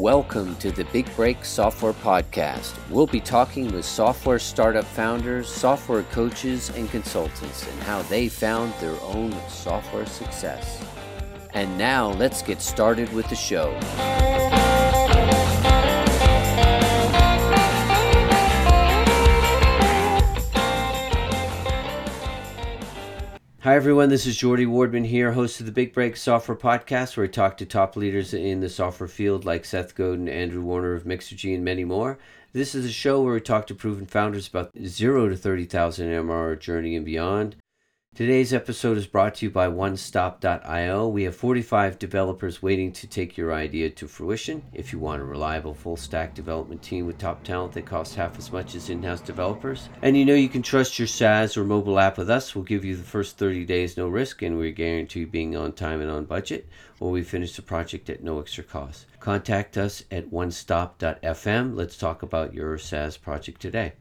Welcome to the Big Break Software Podcast. We'll be talking with software startup founders, software coaches, and consultants and how they found their own software success. And now let's get started with the show. Hi, everyone. This is Jordy Wardman here, host of the Big Break Software Podcast, where I talk to top leaders in the software field like Seth Godin, Andrew Warner of Mixergy, and many more. This is a show where we talk to proven founders about zero to 30,000 MRR journey and beyond. Today's episode is brought to you by OneStop.io. We have 45 developers waiting to take your idea to fruition. If you want a reliable full stack development team with top talent that costs half as much as in house developers, and you know you can trust your SaaS or mobile app with us, we'll give you the first 30 days no risk and we guarantee being on time and on budget, or we finish the project at no extra cost. Contact us at onestop.fm. Let's talk about your SaaS project today.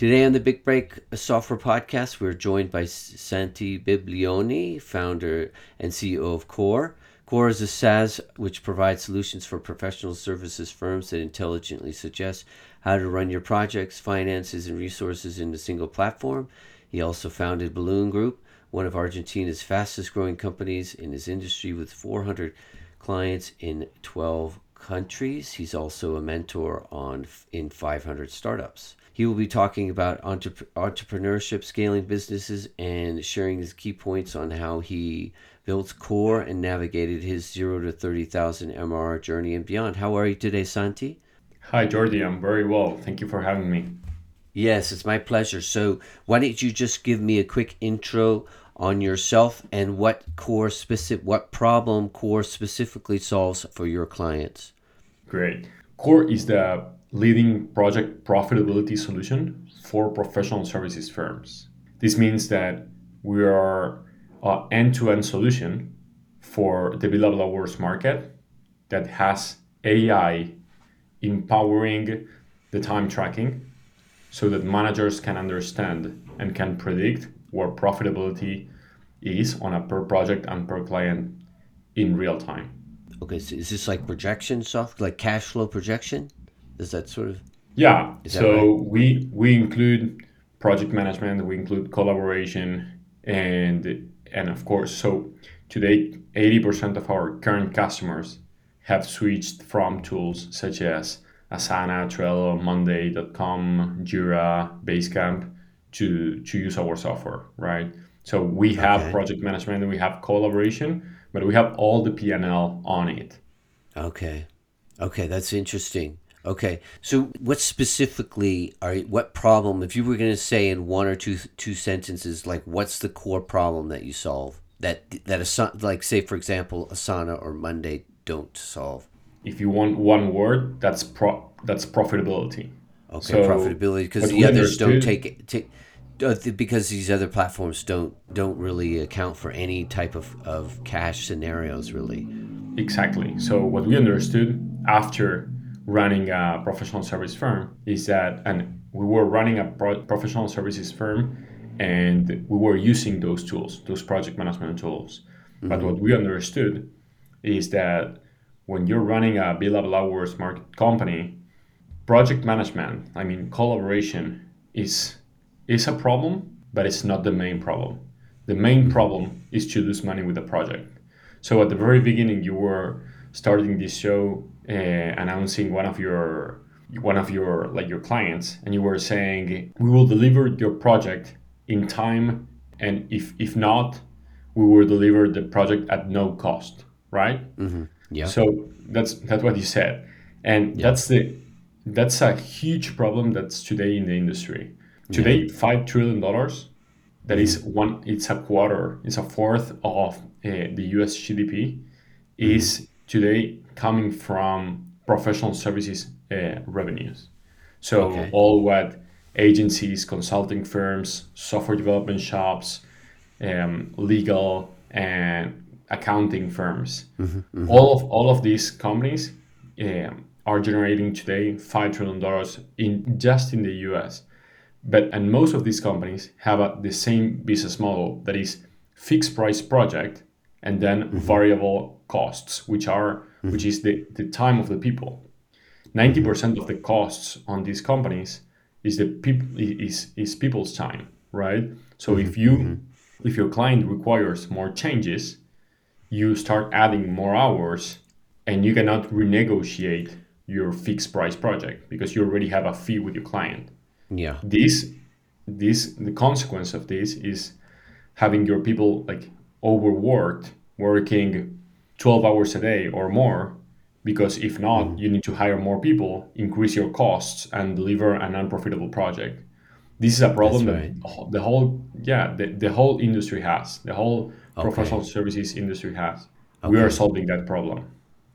Today on the Big Break Software Podcast, we're joined by Santi Biblioni, founder and CEO of Core. Core is a SaaS which provides solutions for professional services firms that intelligently suggest how to run your projects, finances, and resources in a single platform. He also founded Balloon Group, one of Argentina's fastest growing companies in his industry with 400 clients in 12 countries. He's also a mentor on in 500 startups. He will be talking about entre- entrepreneurship, scaling businesses, and sharing his key points on how he built core and navigated his zero to 30,000 MRR journey and beyond. How are you today, Santi? Hi, Jordy. I'm very well. Thank you for having me. Yes, it's my pleasure. So, why don't you just give me a quick intro on yourself and what core specific what problem core specifically solves for your clients? Great. Core is the leading project profitability solution for professional services firms. This means that we are an end-to-end solution for the billable hours market that has AI empowering the time tracking so that managers can understand and can predict what profitability is on a per project and per client in real time. Okay, so is this like projection software, like cash flow projection? Is that sort of? Yeah. So right? we we include project management, we include collaboration, and and of course, so today, eighty percent of our current customers have switched from tools such as Asana, Trello, Monday.com, Jira, Basecamp to to use our software, right? So we have okay. project management we have collaboration, but we have all the PNL on it. Okay. Okay, that's interesting. Okay, so what specifically are what problem? If you were going to say in one or two two sentences, like what's the core problem that you solve that that Asana, like say for example, Asana or Monday don't solve? If you want one word, that's pro that's profitability. Okay, so profitability because the others don't take take uh, because these other platforms don't don't really account for any type of, of cash scenarios really. Exactly. So what we understood after running a professional service firm is that, and we were running a pro- professional services firm and we were using those tools, those project management tools. Mm-hmm. But what we understood is that when you're running a billable hours market company, project management, I mean collaboration, is is a problem, but it's not the main problem. The main problem is to lose money with the project. So at the very beginning, you were starting this show uh, announcing one of your one of your like your clients and you were saying we will deliver your project in time and if if not we will deliver the project at no cost right mm-hmm. yeah so that's that's what you said and yeah. that's the that's a huge problem that's today in the industry today yeah. five trillion dollars that is mm-hmm. one it's a quarter it's a fourth of uh, the us gdp is today coming from professional services uh, revenues. So okay. all what agencies, consulting firms, software development shops, um, legal and accounting firms, mm-hmm, mm-hmm. all of all of these companies um, are generating today five trillion dollars in just in the U.S. But and most of these companies have a, the same business model that is fixed price project and then mm-hmm. variable costs, which are mm-hmm. which is the, the time of the people. 90% of the costs on these companies is the people is is people's time, right? So if you if your client requires more changes, you start adding more hours and you cannot renegotiate your fixed price project because you already have a fee with your client. Yeah. This this the consequence of this is having your people like overworked, working 12 hours a day or more because if not mm-hmm. you need to hire more people increase your costs and deliver an unprofitable project this is a problem That's that the whole yeah the, the whole industry has the whole professional services industry has we are solving that problem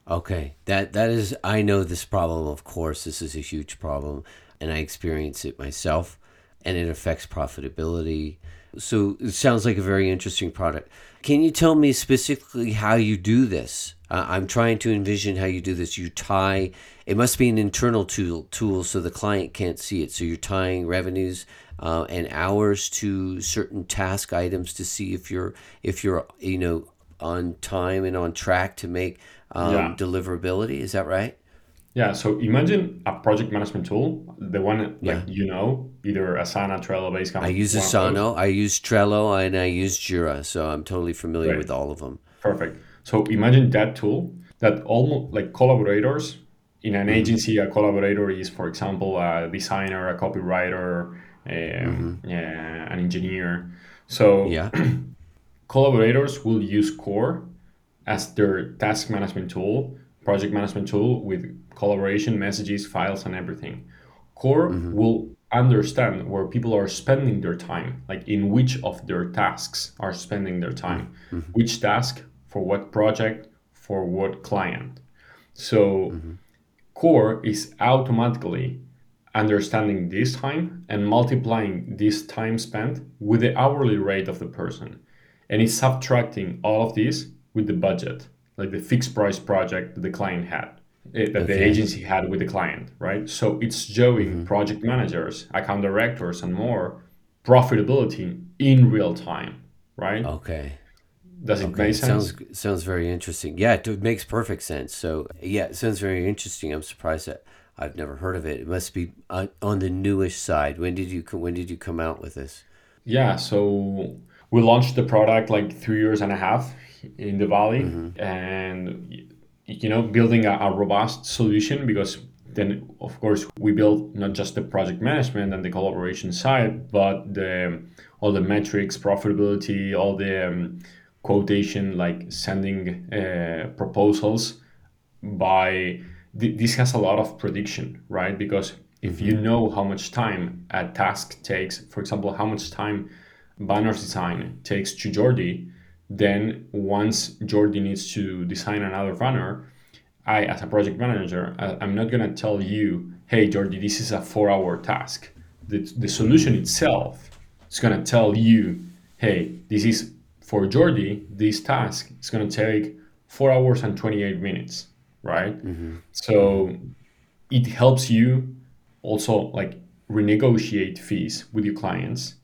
Okay, that that is. I know this problem. Of course, this is a huge problem, and I experience it myself, and it affects profitability. So it sounds like a very interesting product. Can you tell me specifically how you do this? Uh, I'm trying to envision how you do this. You tie. It must be an internal tool tool so the client can't see it. So you're tying revenues uh, and hours to certain task items to see if you're if you're you know on time and on track to make um, Yeah. deliverability. Is that right? Yeah so imagine a project management tool the one like Yeah. you know either asana trello basecamp I use one of those. Asana, I use Trello, and I use Jira, so I'm totally familiar Great. with all of them. Perfect. So imagine that tool that almost like collaborators in an agency. A collaborator is, for example, a designer, a copywriter, um, yeah, an engineer. So Yeah. collaborators will use Core as their task management tool, project management tool with collaboration messages, files, and everything. Core mm-hmm. will understand where people are spending their time, like in which of their tasks are spending their time, mm-hmm. which task for what project for what client. So mm-hmm. Core is automatically understanding this time and multiplying this time spent with the hourly rate of the person. And it's subtracting all of this with the budget, like the fixed price project that the client had, eh, that the agency had with the client, right? So it's showing project managers, account directors, and more profitability in real time, right? Okay. Does it Okay. make sense? Sounds sounds very interesting. Yeah, it makes perfect sense. So yeah, it sounds very interesting. I'm surprised that I've never heard of it. It must be on, on the newish side. When did you when did you come out with this? Yeah, so we launched the product like three years and a half in the valley, and you know, building a, a robust solution because then, of course, we build not just the project management and the collaboration side, but the all the metrics, profitability, all the um, quotation, like sending uh, proposals by th- this has a lot of prediction, right? Because if you know how much time a task takes, for example, how much time banners design takes to Jordi, then once Jordi needs to design another runner, I, as a project manager, I, I'm not gonna tell you, hey, Jordi, this is a four-hour task. The, the solution itself is gonna tell you, hey, this is for Jordi, this task is gonna take four hours and 28 minutes, right? Mm-hmm. So it helps you also like renegotiate fees with your clients.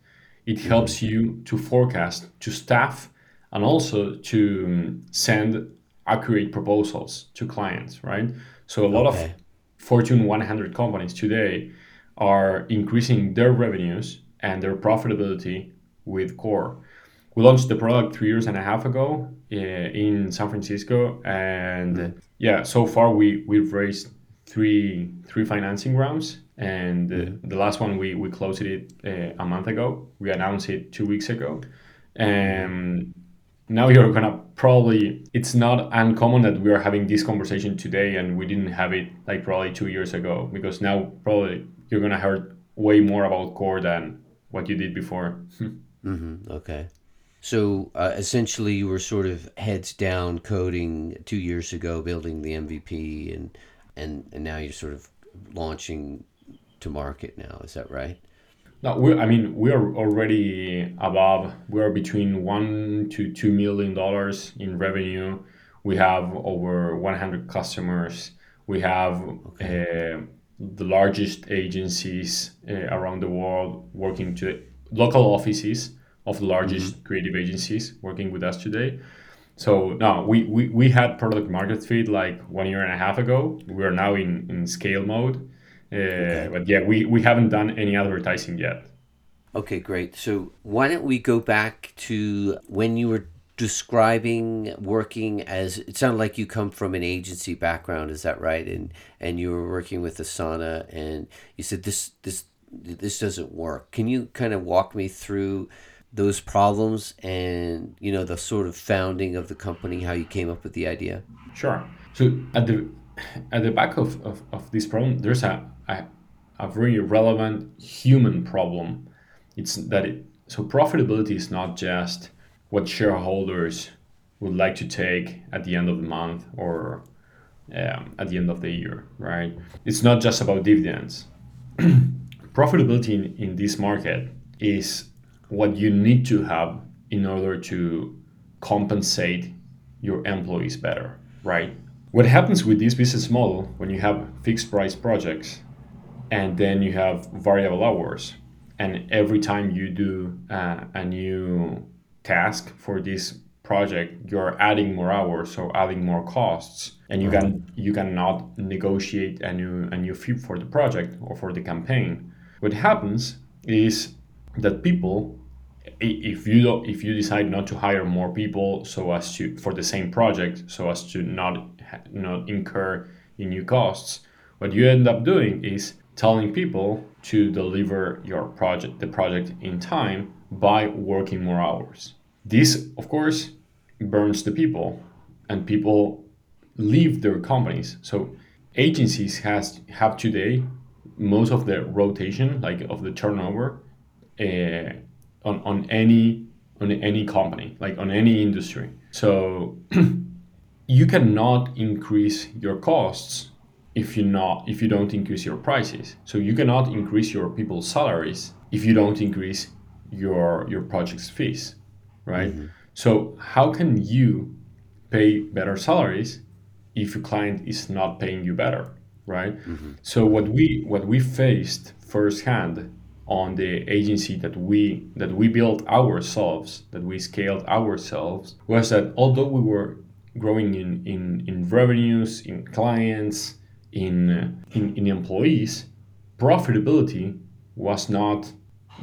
It mm-hmm. helps you to forecast, to staff, and also to um, send accurate proposals to clients, right? So a lot Okay. of Fortune 100 companies today are increasing their revenues and their profitability with Core. We launched the product three years and a half ago uh, in San Francisco, and yeah, so far we we've raised three three financing rounds, and uh, the last one we we closed it uh, a month ago. We announced it two weeks ago, and now you're gonna probably it's not uncommon that we are having this conversation today and we didn't have it like probably two years ago because now probably you're gonna hear way more about core than what you did before Mm-hmm. Okay. So uh, essentially, you were sort of heads down coding two years ago, building the MVP, and and and now you're sort of launching to market now. Is that right? No we i mean we are already above we are between one to two million dollars in revenue. We have over 100 customers. We have uh, the largest agencies uh, around the world working to local offices of the largest creative agencies working with us today. So now we, we, we had product market fit like one year and a half ago. We are now in, in scale mode. Uh, okay. But yeah, we, we haven't done any advertising yet. Okay, great. So why don't we go back to when you were describing working as it sounded like you come from an agency background is that right and and you were working with asana and you said this this this doesn't work can you kind of walk me through those problems and you know the sort of founding of the company how you came up with the idea sure so at the at the back of, of, of this problem there's a, a, a very relevant human problem it's that it, so profitability is not just what shareholders would like to take at the end of the month or um, at the end of the year, right? It's not just about dividends. Profitability in, in this market is what you need to have in order to compensate your employees better, right? What happens with this business model when you have fixed price projects and then you have variable hours, and every time you do uh, a new task for this project you're adding more hours so adding more costs. And you can you cannot negotiate a new a new fee for the project or for the campaign. What happens is that people if you do, if you decide not to hire more people so as to for the same project so as to not not incur in new costs what you end up doing is telling people to deliver your project the project in time by working more hours. This, of course, burns the people, and people leave their companies. So agencies has have today most of the rotation, like of the turnover, uh, on on any on any company, like on any industry. So you cannot increase your costs if you not if you don't increase your prices. So you cannot increase your people's salaries if you don't increase your your project's fees, right? Mm-hmm. So how can you pay better salaries if your client is not paying you better, right? Mm-hmm. So what we what we faced firsthand on the agency that we that we built ourselves, that we scaled ourselves, was that although we were growing in in, in revenues, in clients, in, in in employees, profitability was not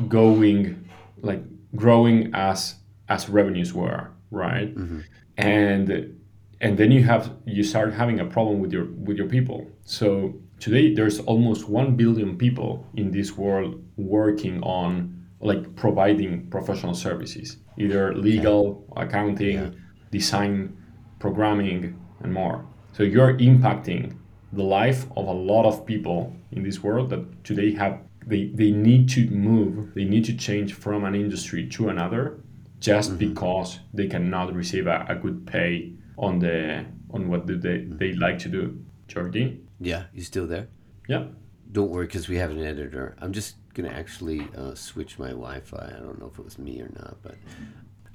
going like growing as as revenues were right mm-hmm. and and then you have you start having a problem with your with your people so today there's almost 1 billion people in this world working on like providing professional services either legal okay. accounting yeah. design programming and more so you're impacting the life of a lot of people in this world that today have they, they need to move, they need to change from an industry to another just mm-hmm. because they cannot receive a, a, good pay on the on what do they, mm-hmm. they like to do. Jordi? Yeah, you still there? Yeah. Don't worry because we have an editor. I'm just going to actually uh, switch my Wi Fi. I don't know if it was me or not, but.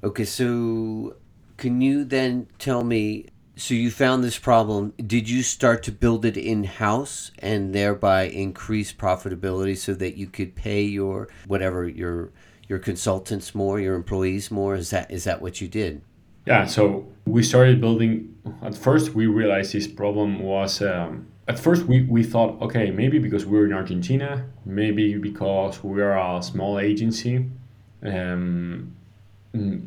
Okay, so can you then tell me so you found this problem. Did you start to build it in house and thereby increase profitability so that you could pay your whatever your your consultants more, your employees more? Is that is that what you did? Yeah. So we started building. At first, we realized this problem was. Um, at first, we, we thought, okay, maybe because we're in Argentina, maybe because we are a small agency. Um,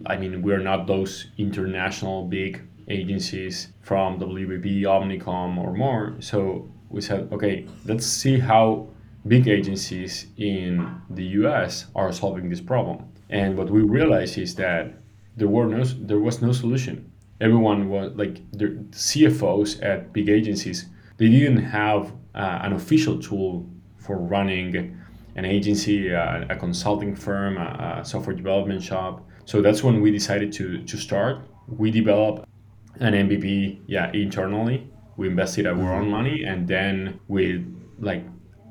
I mean, we're not those international big agencies from WPP, Omnicom, or more. So we said, okay, let's see how big agencies in the US are solving this problem. And what we realized is that there were no there was no solution. Everyone was like the CFOs at big agencies. They didn't have uh, an official tool for running an agency, uh, a consulting firm, a, a software development shop. So that's when we decided to to start. We developed an MVP, yeah, internally. We invested our mm-hmm. own money, and then with like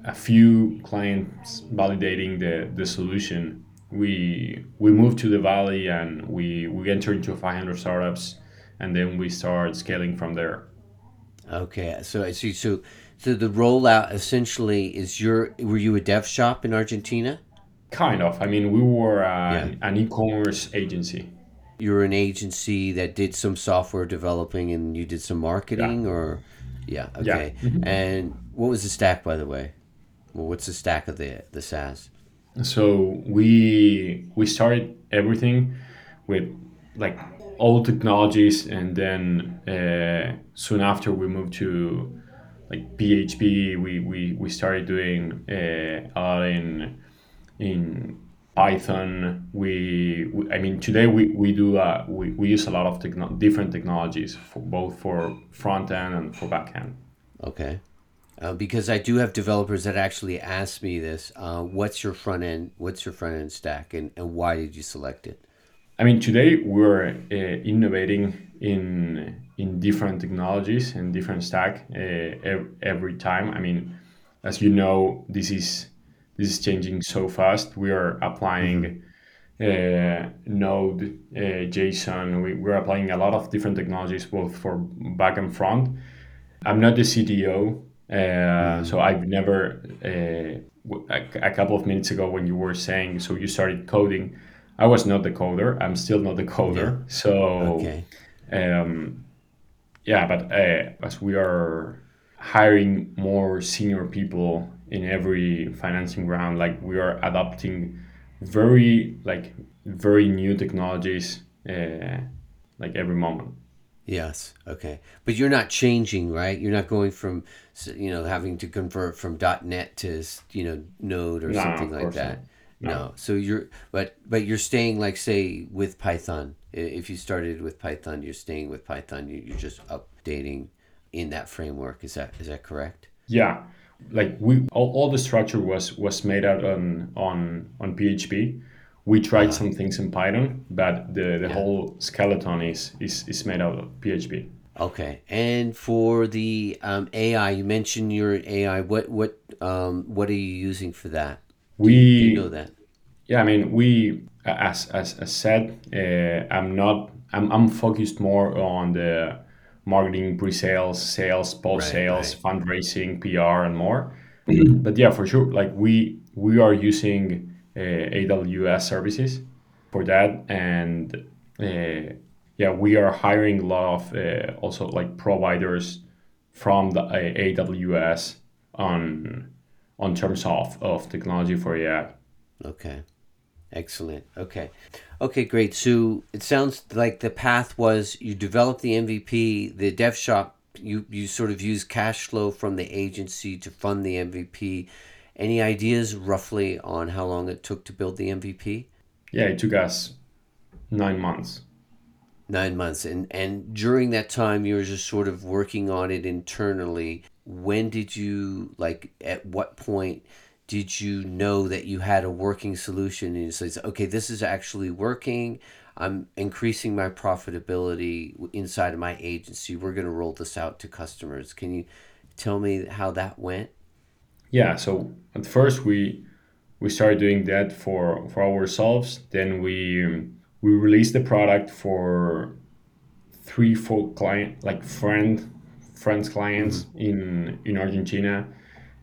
a few clients validating the the solution, we we moved to the valley and we we entered into 500 startups, and then we start scaling from there. Okay, so I see. So so the rollout essentially is your were you a dev shop in Argentina? Kind of. I mean, we were uh, yeah. an e-commerce agency. You're an agency that did some software developing and you did some marketing yeah. or yeah okay yeah. Mm-hmm. and what was the stack by the way well, what's the stack of the the SaaS so we we started everything with like old technologies and then uh, soon after we moved to like PHP we we, we started doing uh, a lot in in Python. We, we, I mean, today we, we do uh, we, we use a lot of techno- different technologies for both for front end and for back end. Okay, uh, because I do have developers that actually ask me this. Uh, what's your front end? What's your front end stack, and, and why did you select it? I mean, today we're uh, innovating in in different technologies and different stack uh, every time. I mean, as you know, this is this is changing so fast. We are applying mm-hmm. uh, Node, uh, JSON. We, we're applying a lot of different technologies, both for back and front. I'm not the CTO, uh, mm-hmm. so I've never. Uh, a, a couple of minutes ago, when you were saying, so you started coding, I was not the coder. I'm still not the coder. Yeah. So, okay. um, yeah, but uh, as we are hiring more senior people in every financing round like we are adopting very like very new technologies uh, like every moment. Yes okay. But you're not changing right? You're not going from you know having to convert from. net to you know node or no, something like that. no. no. so you're but but you're staying like say with python. If you started with python you're staying with python. You're just updating in that framework. Is that is that correct? Yeah like we all, all the structure was was made out on on on php we tried uh, some things in python but the the yeah. whole skeleton is is is made out of php okay. And for the um, ai you mentioned your ai what what um, what are you using for that? We do you, do you know that? Yeah i mean we as as, as said uh, i'm not I'm, I'm focused more on the marketing, pre-sales, sales, post-sales, right, right. fundraising, PR, and more. but yeah, for sure, like we we are using uh, AWS services for that, and uh, yeah, we are hiring a lot of uh, also like providers from the uh, AWS on on terms of of technology for AI. Okay. Excellent. Okay. Okay, great. So it sounds like the path was you developed the MVP, the dev shop, you, you sort of use cash flow from the agency to fund the MVP. Any ideas roughly on how long it took to build the MVP? Yeah, it took us nine months. Nine months. And and during that time you were just sort of working on it internally. When did you like at what point did you know that you had a working solution? And you said okay this is actually working. I'm increasing my profitability inside of my agency. We're going to roll this out to customers. Can you tell me how that went? Yeah so at first we we started doing that for for ourselves. Then we we released the product for three four client like friend friends clients mm-hmm. in in argentina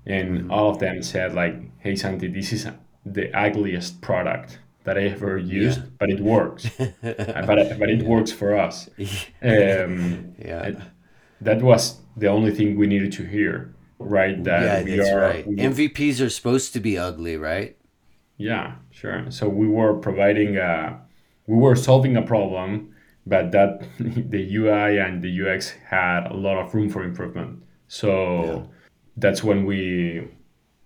and mm-hmm. all of them said like hey santi this is the ugliest product that i ever used yeah. but it works. But, but it works for us. Um, yeah. that was the only thing we needed to hear right that yeah, we that's are right. We, mvps are supposed to be ugly right? Yeah sure. So we were providing a we were solving a problem but that the ui and the ux had a lot of room for improvement. So yeah that's when we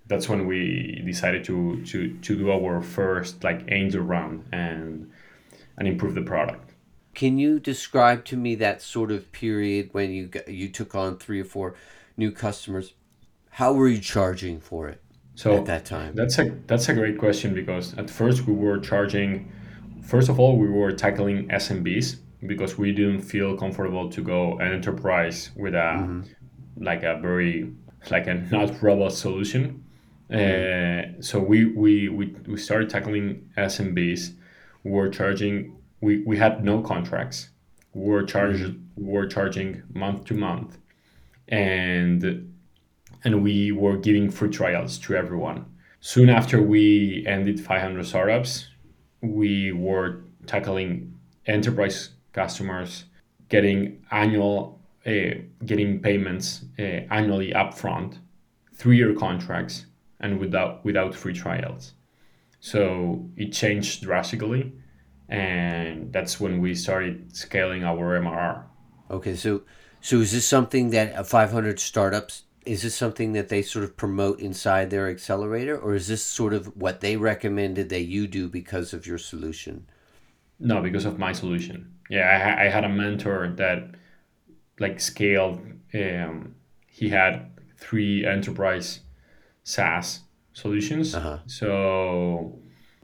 that's when we decided to to to do our first like angel round and and improve the product. Can you describe to me that sort of period when you you took on three or four new customers? How were you charging for it so at that time? that's a that's a great question because at first we were charging first of all we were tackling smbs because we didn't feel comfortable to go an enterprise with a mm-hmm. like a very like a not robot solution. Uh, so we, we we we started tackling SMBs. We were charging. We, we had no contracts. We were charged. We were charging month to month, and and we were giving free trials to everyone. Soon after we ended 500 startups, we were tackling enterprise customers getting annual getting payments uh, annually upfront, three year contracts, and without without free trials. So it changed drastically, and that's when we started scaling our MRR. Okay, so so is this something that 500 startups is this something that they sort of promote inside their accelerator, or is this sort of what they recommended that you do because of your solution? No, because of my solution. Yeah, I, I had a mentor that like scaled. Um, he had three enterprise SaaS solutions. Uh-huh. So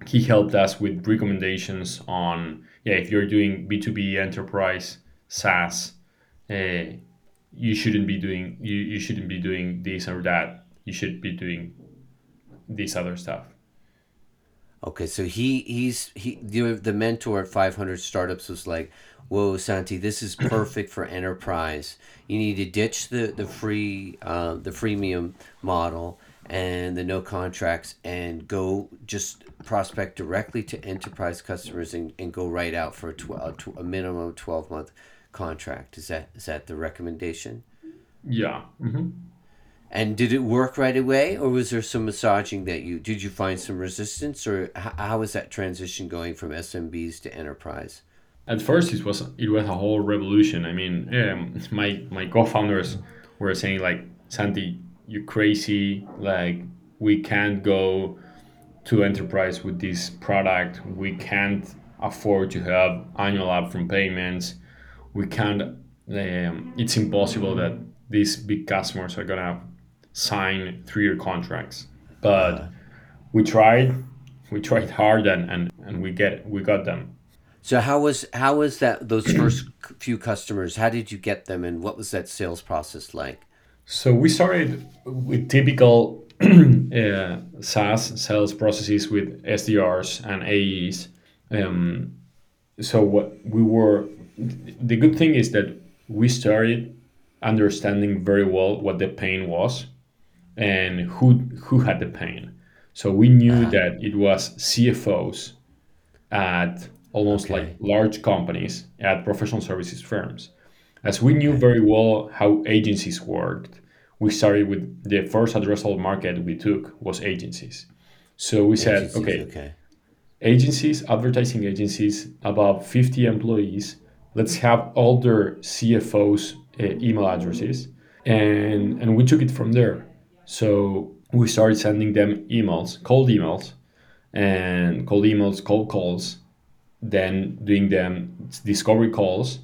he helped us with recommendations on yeah, if you're doing B two B enterprise SaaS, uh, you shouldn't be doing you, you shouldn't be doing this or that. You should be doing this other stuff. Okay, so he he's he the, the mentor at 500 startups was like, "Whoa, Santi, this is perfect for enterprise. You need to ditch the the free uh, the freemium model and the no contracts and go just prospect directly to enterprise customers and, and go right out for a, tw- a minimum 12 month contract. Is that is that the recommendation? Yeah. Mm-hmm. And did it work right away, or was there some massaging that you did? You find some resistance, or how, how is that transition going from SMBs to enterprise? At first, it was it was a whole revolution. I mean, um, my my co-founders were saying like, "Santi, you're crazy! Like, we can't go to enterprise with this product. We can't afford to have annual upfront payments we can't um, it's impossible that these big customers are gonna sign three-year contracts. But we tried we tried hard and, and and we get we got them. So how was how was that those first few customers? How did you get them and what was that sales process like? So we started with typical uh, SaaS sales processes with SDRs and AEs. Um, so what we were the good thing is that we started understanding very well what the pain was and who who had the pain. So we knew uh-huh. that it was CFOs at almost okay. like large companies at professional services firms. As we knew very well how agencies worked, we started with the first addressable market we took was agencies. So we agencies, said, okay, okay, agencies, advertising agencies, about 50 employees let's have all their CFOs' uh, email addresses. And, and we took it from there. So we started sending them emails, cold emails, and cold emails, cold calls, then doing them discovery calls.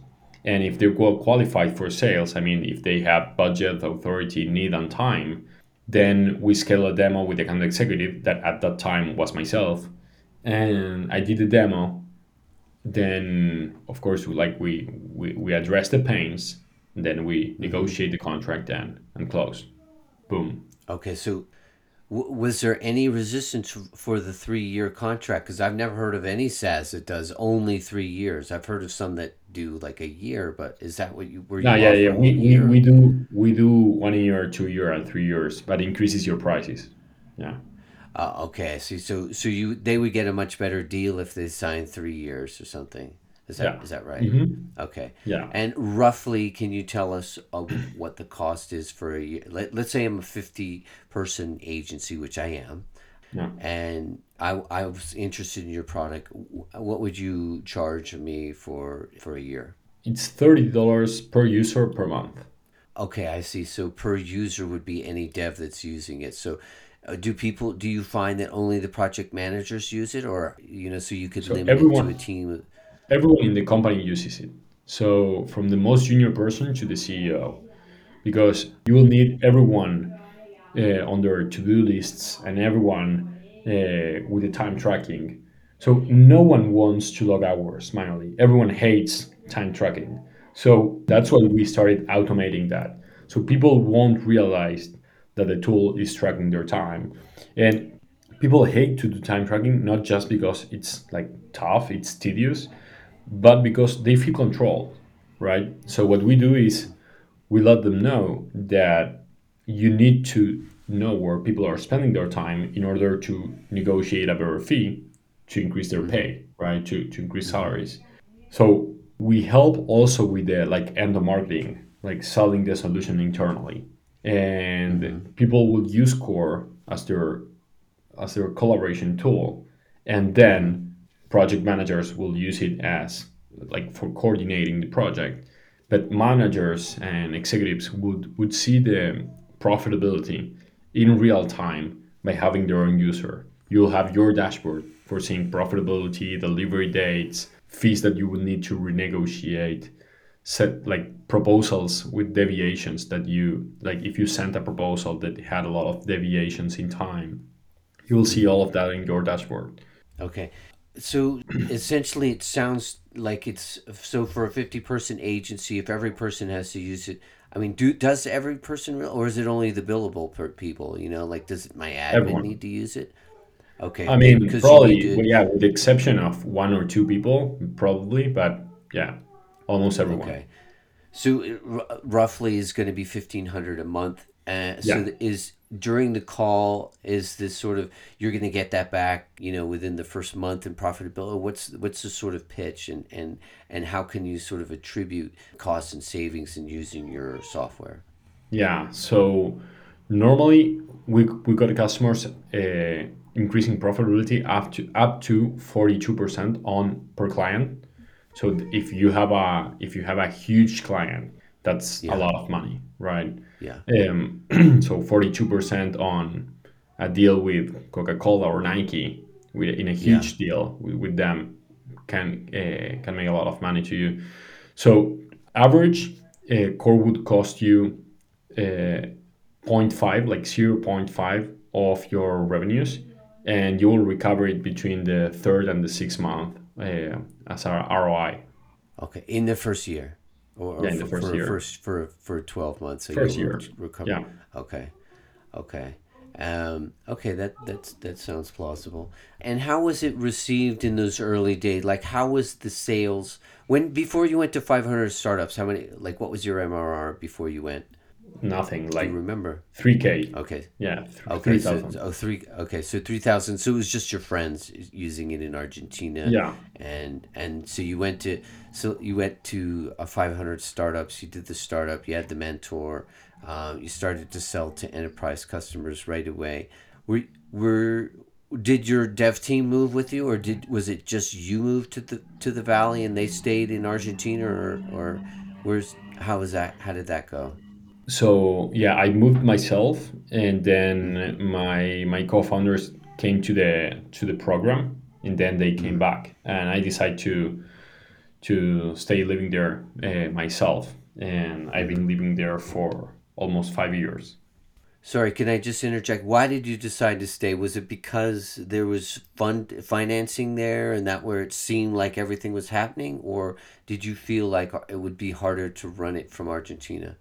And if they're qualified for sales, I mean, if they have budget, authority, need, and time, then we scale a demo with the account executive that at that time was myself. And I did the demo then of course like we we, we address the pains then we mm-hmm. negotiate the contract and and close boom okay so w- was there any resistance for the three year contract? Because i've never heard of any saas that does only three years. I've heard of some that do like a year but is that what you were no, yeah yeah. we, we, we do we do one year two year and three years but increases your prices. Yeah. Uh, okay, see, so so you they would get a much better deal if they signed three years or something. Is that yeah. is that right? Mm-hmm. Okay. Yeah. And roughly, can you tell us uh, what the cost is for a year? Let, let's say I'm a fifty person agency, which I am. Yeah. And I, I was interested in your product. What would you charge me for for a year? It's thirty dollars per user per month. Okay, I see. So per user would be any dev that's using it. So uh, do people do you find that only the project managers use it or you know so you could so limit everyone, it to a team everyone in the company uses it. So from the most junior person to the ceo because you will need everyone uh, on their to-do lists and everyone uh, with the time tracking. So no one wants to log hours manually. Everyone hates time tracking. So that's why we started automating that. So people won't realize that the tool is tracking their time. And people hate to do time tracking not just because it's like tough, it's tedious, but because they feel controlled, right? So what we do is we let them know that you need to know where people are spending their time in order to negotiate a better fee to increase their pay, right? To, to increase salaries. So we help also with the like end of marketing, like selling the solution internally. And mm-hmm. people will use Core as their as their collaboration tool. And then project managers will use it as like for coordinating the project. But managers and executives would, would see the profitability in real time by having their own user. You'll have your dashboard for seeing profitability, delivery dates, fees that you will need to renegotiate, set like proposals with deviations that you like if you sent a proposal that had a lot of deviations in time, you will see all of that in your dashboard. Okay. So essentially it sounds like it's so for a 50 person agency if every person has to use it I mean, do does every person real, or is it only the billable per people? You know, like does my admin Everyone. need to use it? Okay. I mean, probably, to... yeah, with the exception of one or two people, probably, but yeah, almost everyone. Okay. So r- roughly is going to be fifteen hundred a month. Uh, so yeah. is during the call is this sort of you're going to get that back you know within the first month in profitability what's what's the sort of pitch and and and how can you sort of attribute costs and savings in using your software yeah so normally we we got customers uh, increasing profitability up to up to 42% on per client so if you have a if you have a huge client that's yeah. a lot of money right yeah. Um, so 42% on a deal with Coca-Cola or Nike with, in a huge yeah. deal with, with, them can uh, can make a lot of money to you. So average uh, core would cost you uh, 0.5, like 0.5 of your revenues, and you will recover it between the third and the sixth month uh, as our ROI. Okay, in the first year. Or, yeah, in the for, first for, year. First, for, for 12 months. So first year. Recover. Yeah. Okay. Okay. Um, okay, that that's that sounds plausible. And how was it received in those early days? Like, how was the sales when before you went to 500 startups? How many? Like, what was your MRR before you went? Nothing like you remember? 3k okay. Yeah th- okay 3, so oh three okay so 3000 so it was just your friends using it in argentina? Yeah. And and so you went to so you went to a 500 startups you did the startup you had the mentor um, you started to sell to enterprise customers right away. Were were did your dev team move with you or did was it just you moved to the to the valley and they stayed in argentina or or where's how was that how did that go so yeah, I moved myself, and then my my co-founders came to the to the program, and then they came mm-hmm. back, and I decided to to stay living there uh, myself, and I've been living there for almost five years. Sorry, can I just interject? Why did you decide to stay? Was it because there was fund financing there, and that where it seemed like everything was happening, or did you feel like it would be harder to run it from Argentina?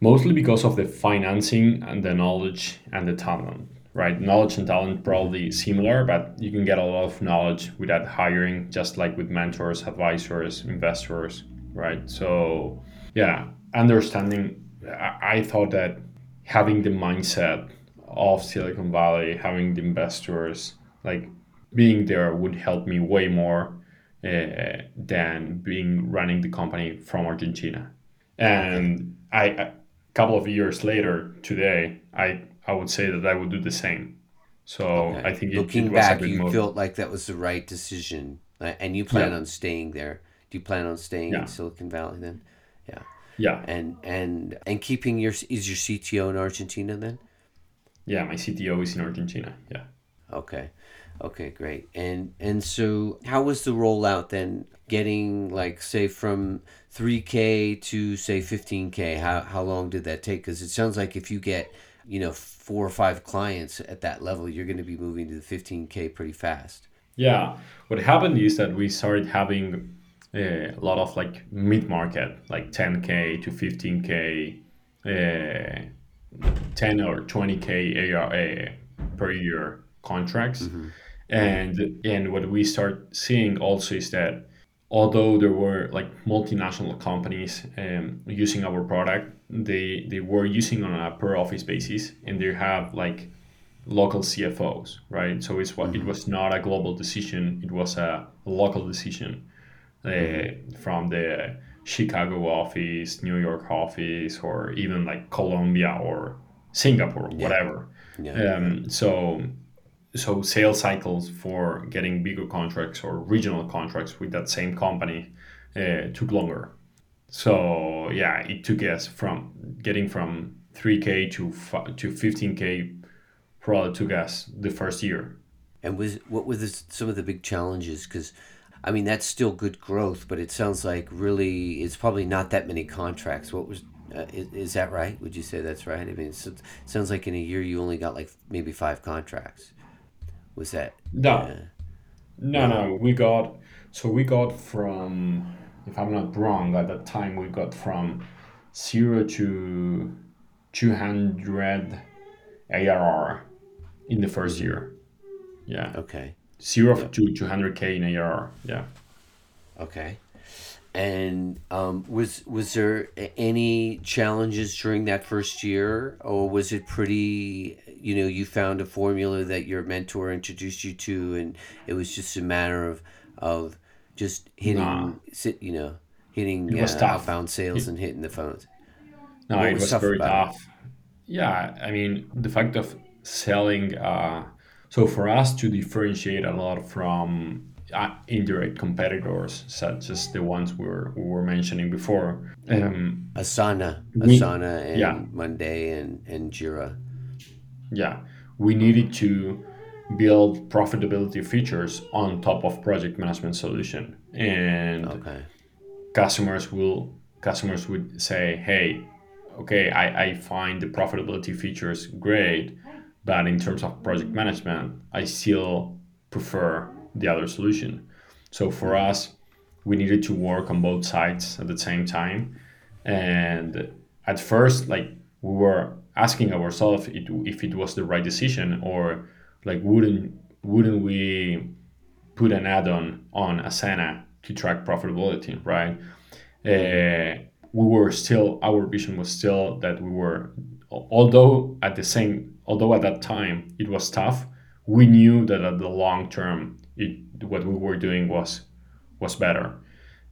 Mostly because of the financing and the knowledge and the talent right? Knowledge and talent probably similar but you can get a lot of knowledge without hiring just like with mentors advisors investors right? So yeah understanding i, thought that having the mindset of silicon valley having the investors like being there would help me way more uh, than being running the company from argentina. And I, couple of years later, today, I I would say that I would do the same. So okay. I think it, looking it back, you move. felt like that was the right decision, and you plan yeah. on staying there. Do you plan on staying yeah. in Silicon Valley then? Yeah. Yeah. And and and keeping your is your CTO in Argentina then? Yeah, my CTO is in Argentina. Yeah. Okay. Okay, great. And and so how was the rollout then? Getting like say from 3k to say 15k. How how long did that take? Cuz it sounds like if you get, you know, four or five clients at that level, you're going to be moving to the 15k pretty fast. Yeah. What happened is that we started having a lot of like mid market, like 10k to 15k, uh, 10 or 20k ARR per year contracts. Mm-hmm and and what we start seeing also is that although there were like multinational companies um, using our product they they were using on a per office basis and they have like local cfos right so it's what mm-hmm. it was not a global decision it was a local decision uh, from the Chicago office, New York office, or even like Colombia or Singapore, whatever. Yeah. Um, so so sales cycles for getting bigger contracts or regional contracts with that same company uh, took longer. So yeah, it took us from getting from 3k to to 15k probably took us the first year. And was what were the, some of the big challenges? Because, I mean, that's still good growth, but it sounds like really it's probably not that many contracts. What was uh, is, is that right? Would you say that's right? I mean, it sounds like in a year you only got like maybe five contracts. Was that? No, Yeah. no, no. We got so we got from if I'm not wrong at that time we got from zero to 200 ARR in the first year. Yeah. Okay. Zero to 200k in ARR. Yeah. Okay. And um, was was there any challenges during that first year, or was it pretty? You know, you found a formula that your mentor introduced you to, and it was just a matter of of just hitting, Nah. you know, hitting It was uh, tough. outbound sales and hitting the phones. No, What it was was tough very about it? tough. Yeah, I mean, the fact of selling, uh, so for us to differentiate a lot from indirect competitors, such as the ones we were, we were mentioning before, um, Asana, We- Asana, and yeah. Monday and and Jira. yeah, we needed to build profitability features on top of project management solution. And Okay. customers will customers would say hey okay I, I find the profitability features great but in terms of project management i still prefer the other solution. So for us we needed to work on both sides at the same time. And at first like we were asking ourselves it, if it was the right decision or like wouldn't wouldn't we put an add-on on asana to track profitability right? Uh, we were still our vision was still that we were although at the same although at that time it was tough we knew that at the long term it what we were doing was was better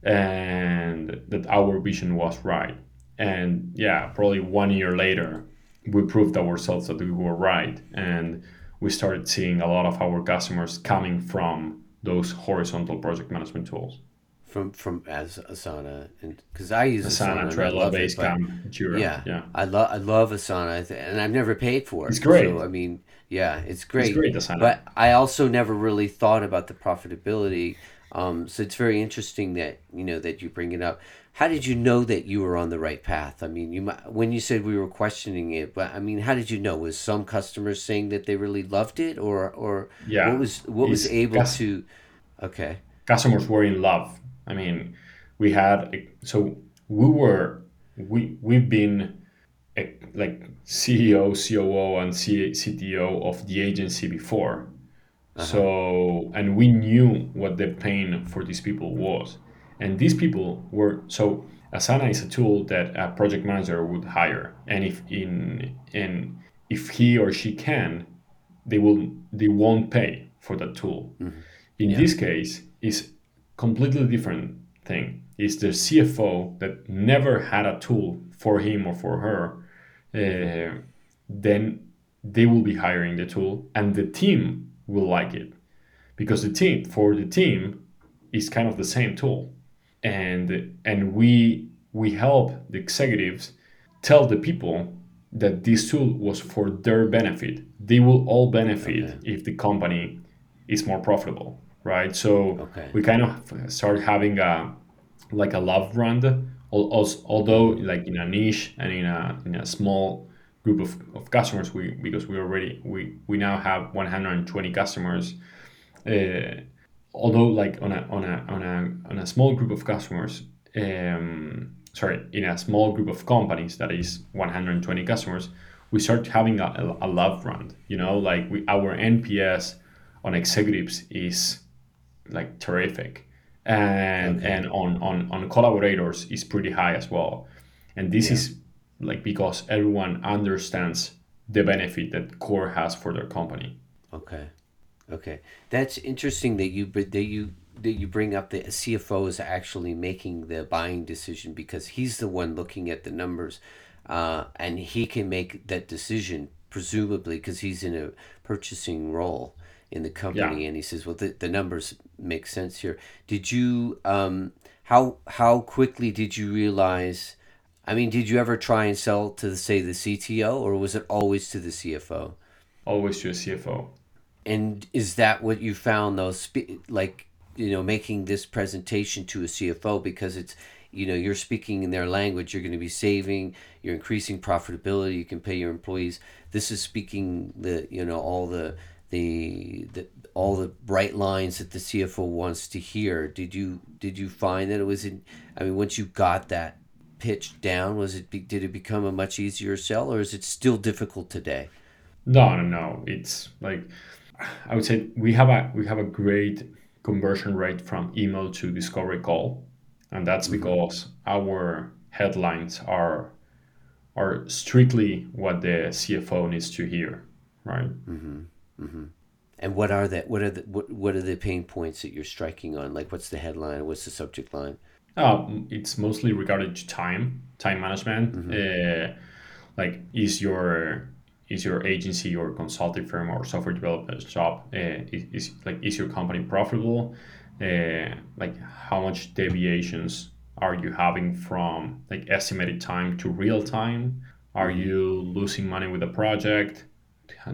and that our vision was right and yeah probably one year later we proved ourselves that we were right and we started seeing a lot of our customers coming from those horizontal project management tools From from as Asana and because I use Asana, Asana, I Trello, love it, but- Basecamp, Jira. Yeah, yeah. I love I love Asana, and I've never paid for it. It's great. So I mean, yeah, it's great. great, Asana. But I also never really thought about the profitability. Um, so it's very interesting that you know that you bring it up. How did you know that you were on the right path? I mean, you might, when you said we were questioning it, but I mean, how did you know? Was some customers saying that they really loved it, or or Yeah, what was what was able cus- to? Okay, customers were in love. I mean, we had so we were we we've been like CEO, COO, and C- CTO of the agency before. Uh-huh. So and we knew what the pain for these people was, and these people were so. Asana is a tool that a project manager would hire, and if in and if he or she can, they will they won't pay for that tool. Mm-hmm. In this case, is completely different thing. Is the CFO that never had a tool for him or for her, uh, then they will be hiring the tool, and the team will like it because the team for the team is kind of the same tool, and and we we help the executives tell the people that this tool was for their benefit. They will all benefit Okay. if the company is more profitable, right? So Okay. we kind of start having a like a love brand, al- although like in a niche and in a in a small group of, of customers, we because we already we we now have 120 customers. Uh, although like on a on a on a on a small group of customers, um, sorry, in a small group of companies that is 120 customers, we start having a, a love brand. You know, like we our NPS on executives is like terrific and Okay. and on, on on collaborators is pretty high as well. And this Yeah. is like because everyone understands the benefit that COR has for their company. Okay, okay, that's interesting that you but that you that you bring up the CFO is actually making the buying decision because he's the one looking at the numbers, uh, and he can make that decision presumably because he's in a purchasing role in the company, Yeah. and he says, "Well, the, the numbers make sense here." Did you um, how how quickly did you realize? I mean, did you ever try and sell to the, say the CTO, or was it always to the CFO? Always to a CFO. And is that what you found though? Like you know, making this presentation to a CFO because it's you know you're speaking in their language. You're going to be saving. You're increasing profitability. You can pay your employees. This is speaking the you know all the the, the all the bright lines that the CFO wants to hear. Did you did you find that it was in? I mean, once you got that pitch down, was it did it become a much easier sell, or is it still difficult today? No, no, no. It's like I would say we have a we have a great conversion rate from email to discovery call, and that's mm-hmm. because our headlines are are strictly what the CFO needs to hear, right? Mm-hmm. And what are the what are the what, what are the pain points that you're striking on? Like, what's the headline? What's the subject line? Um, it's mostly regarded to time, time management. Uh, like, is your is your agency or consulting firm or software development shop uh, is, is like is your company profitable? Uh, like, how much deviations are you having from like estimated time to real time? Are you losing money with the project?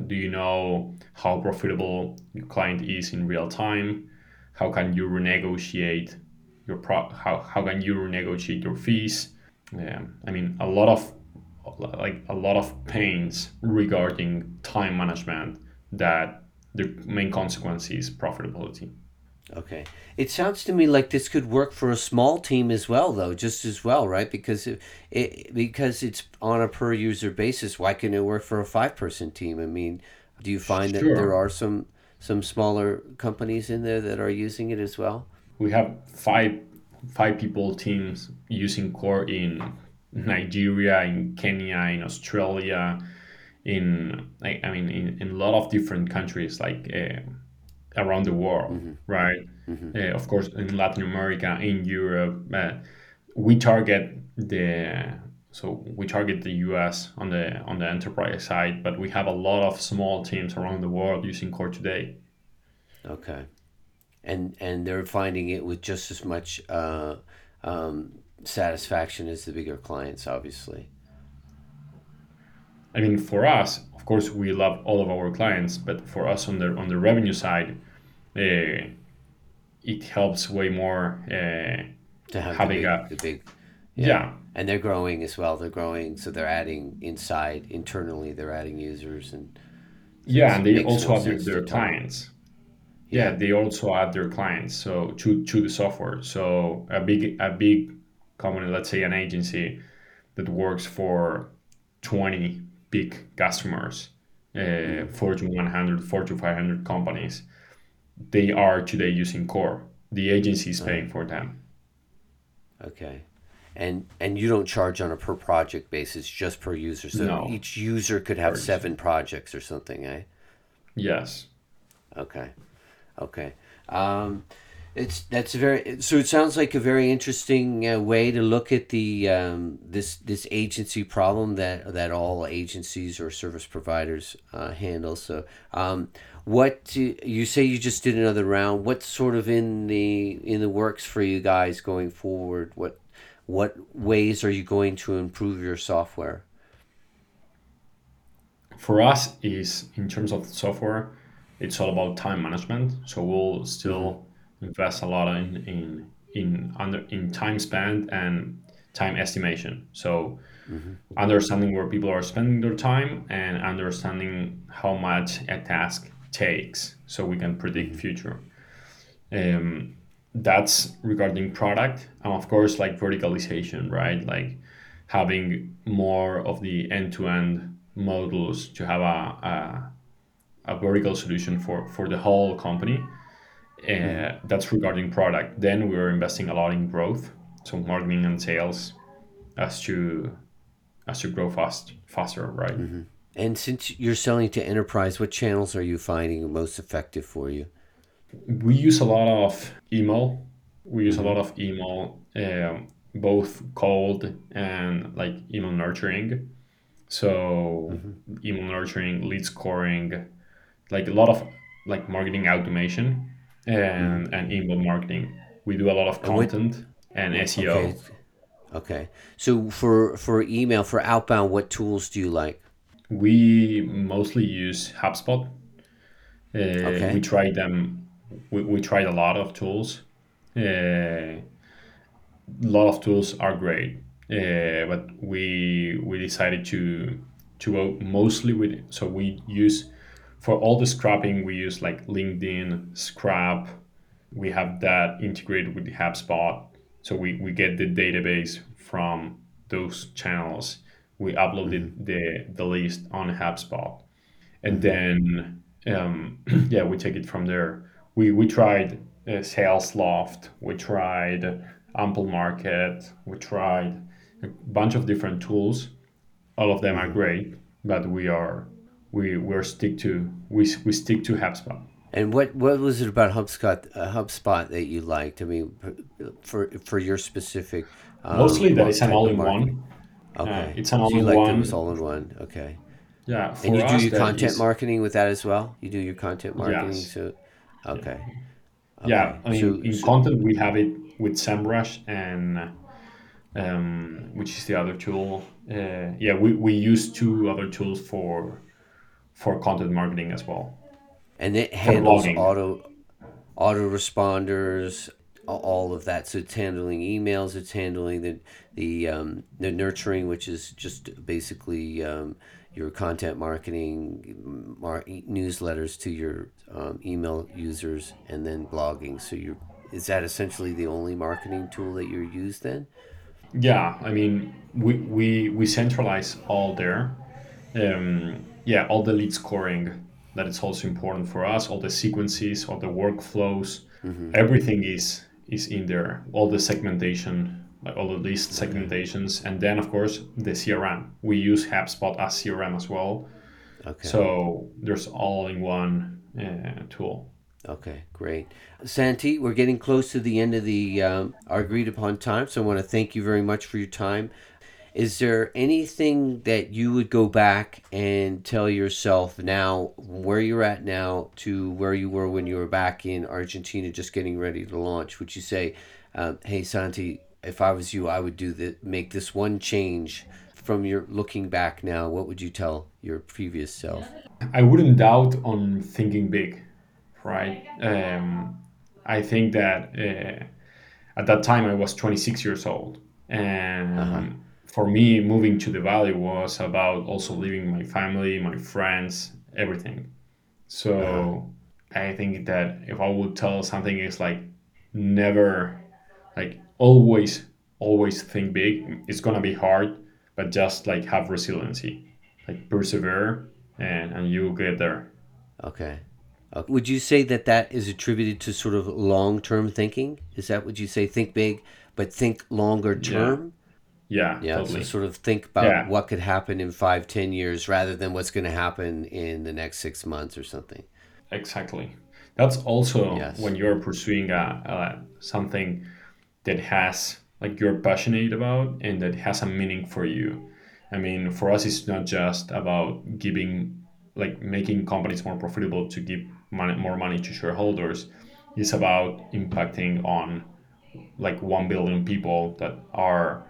Do you know how profitable your client is in real time? How can you renegotiate your pro? How, how can you renegotiate your fees? Um, I mean, a lot of like a lot of pains regarding time management that the main consequence is profitability. Okay, it sounds to me like this could work for a small team as well, though, just as well, right? Because it, it because it's on a per user basis. Why can it work for a five person team? I mean, do you find that there are some some smaller companies in there that are using it as well? We have five five people teams using COR in Nigeria, in Kenya, in Australia, in like I mean in, in a lot of different countries like uh, around the world, right? Uh, of course, in Latin America, in Europe, uh, we target the so we target the U.S. on the on the enterprise side, but we have a lot of small teams around the world using COR today. Okay, and and they're finding it with just as much uh, um, satisfaction as the bigger clients, obviously. I mean, for us, of course, we love all of our clients, but for us on the on the revenue side, uh, it helps way more. Uh, To have the big, a- the big, yeah. and they're growing as well. They're growing, so they're adding inside internally. They're adding users and yeah, and they also have their, their clients. Yeah. they also add their clients so to to the software. So a big a big company, let's say an agency that works for twenty big customers, uh, Fortune 100, Fortune 500 companies, they are today using COR. The agency is paying for them. Okay. And and you don't charge on a per project basis, just per user. So No. each user could have seven projects or something, eh? Yes. Okay. Okay. Um, it's that's very so it sounds like a very interesting uh, way to look at the um, this this agency problem that that all agencies or service providers uh, handle. So, um, what you say you just did another round? What's sort of in the in the works for you guys going forward? What what ways are you going to improve your software? for us is in terms of software it's all about time management so we'll still invest a lot in in in under in time spent and time estimation. So understanding where people are spending their time and understanding how much a task takes so we can predict future. Um, that's regarding product and of course like verticalization right? Like having more of the end-to-end modules to have a, a, a vertical solution for, for the whole company uh, that's regarding product then we're investing a lot in growth so marketing and sales as to as to grow fast faster right And since you're selling to enterprise, what channels are you finding most effective for you? we use a lot of email. We use mm-hmm. a lot of email, um, both cold and like email nurturing. So mm-hmm. email nurturing, lead scoring, like a lot of like marketing automation and and email marketing. We do a lot of content and, and SEO. Okay. okay. So for for email for outbound, what tools do you like? We mostly use HubSpot. Uh, okay. We tried them. We, we tried a lot of tools. Uh, a lot of tools are great, uh, but we we decided to to go mostly with. So we use for all the scrapping we use like LinkedIn, Scrap. We have that integrated with the HubSpot, so we we get the database from those channels we uploaded mm-hmm. the the list on HubSpot, and then um, yeah, we take it from there. We we tried uh, Salesloft, we tried Amplemarket, we tried a bunch of different tools. All of them are mm-hmm. great, but we are we we're stick to we we stick to HubSpot. And what, what was it about HubSpot uh, HubSpot that you liked? I mean, for for your specific um, mostly that it's an all-in-one. Okay. Uh, it's an all-in-one. Like it was all-in-one. Okay. Yeah. and you do your content is... marketing with that as well. You do your content marketing. Yes. So, okay. Yeah. Okay. Yeah. I mean, so, in so... content we have it with SEMrush and um, which is the other tool. Uh, yeah, we, we use two other tools for for content marketing as well. And it handles auto auto responders, all of that. So it's handling emails, it's handling the the um, the nurturing, which is just basically um, your content marketing, mar- newsletters to your um, email users, and then blogging. So you is that essentially the only marketing tool that you use then? Yeah, I mean we we we centralize all there. Um, yeah, all the lead scoring that is also important for us. All the sequences, all the workflows, mm-hmm. everything is is in there. All the segmentation, like all the list segmentations, and then of course the CRM. We use HubSpot as CRM as well. Okay. So there's all in one uh, tool. Okay, great. Santi, we're getting close to the end of the um, our agreed upon time, so I want to thank you very much for your time. Is there anything that you would go back and tell yourself now, where you're at now, to where you were when you were back in Argentina, just getting ready to launch? Would you say, um, "Hey, Santi, if I was you, I would do that, make this one change." From your looking back now, what would you tell your previous self? I wouldn't doubt on thinking big, right? Um, I think that uh, at that time I was 26 years old, and uh-huh for me, moving to the valley was about also leaving my family, my friends, everything. So uh-huh. I think that if I would tell something, is like never, like always, always think big. It's gonna be hard, but just like have resiliency, like persevere, and and you'll get there. Okay. Uh, would you say that that is attributed to sort of long term thinking? Is that what you say? Think big, but think longer term. Yeah yeah, yeah. Totally. So sort of think about yeah. what could happen in five, ten years, rather than what's going to happen in the next six months or something. Exactly. That's also yes. when you're pursuing a, a, something that has like you're passionate about and that has a meaning for you. I mean, for us, it's not just about giving, like making companies more profitable to give money, more money to shareholders. It's about impacting on like 1 billion people that are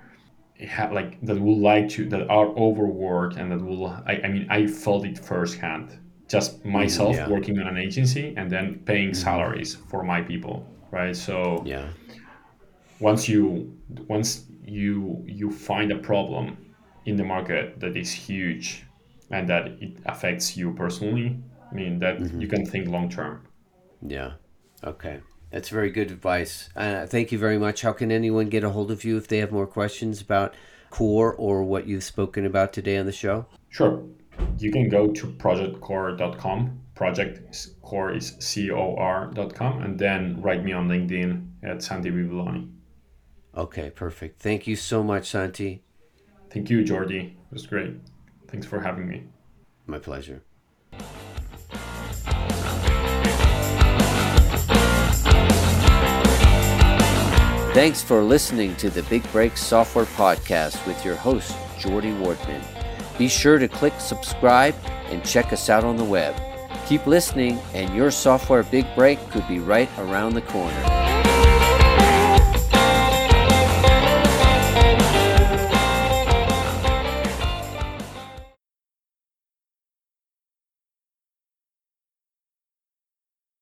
have like that would like to that are overworked and that will I, I mean I felt it firsthand just mm, myself yeah. working on an agency and then paying mm-hmm. salaries for my people right so yeah once you once you you find a problem in the market that is huge and that it affects you personally i mean that mm-hmm. you can think long term yeah okay that's very good advice. Uh, thank you very much. How can anyone get a hold of you if they have more questions about COR or what you've spoken about today on the show? Sure. You can go to projectcor.com. Project COR is C O R.com, and then write me on LinkedIn at Santi Bibiloni. Okay, perfect. Thank you so much, Santi. Thank you, Jordi. It was great. Thanks for having me. My pleasure. Thanks for listening to the Big Break Software Podcast with your host, Jordy Wardman. Be sure to click subscribe and check us out on the web. Keep listening, and your software big break could be right around the corner.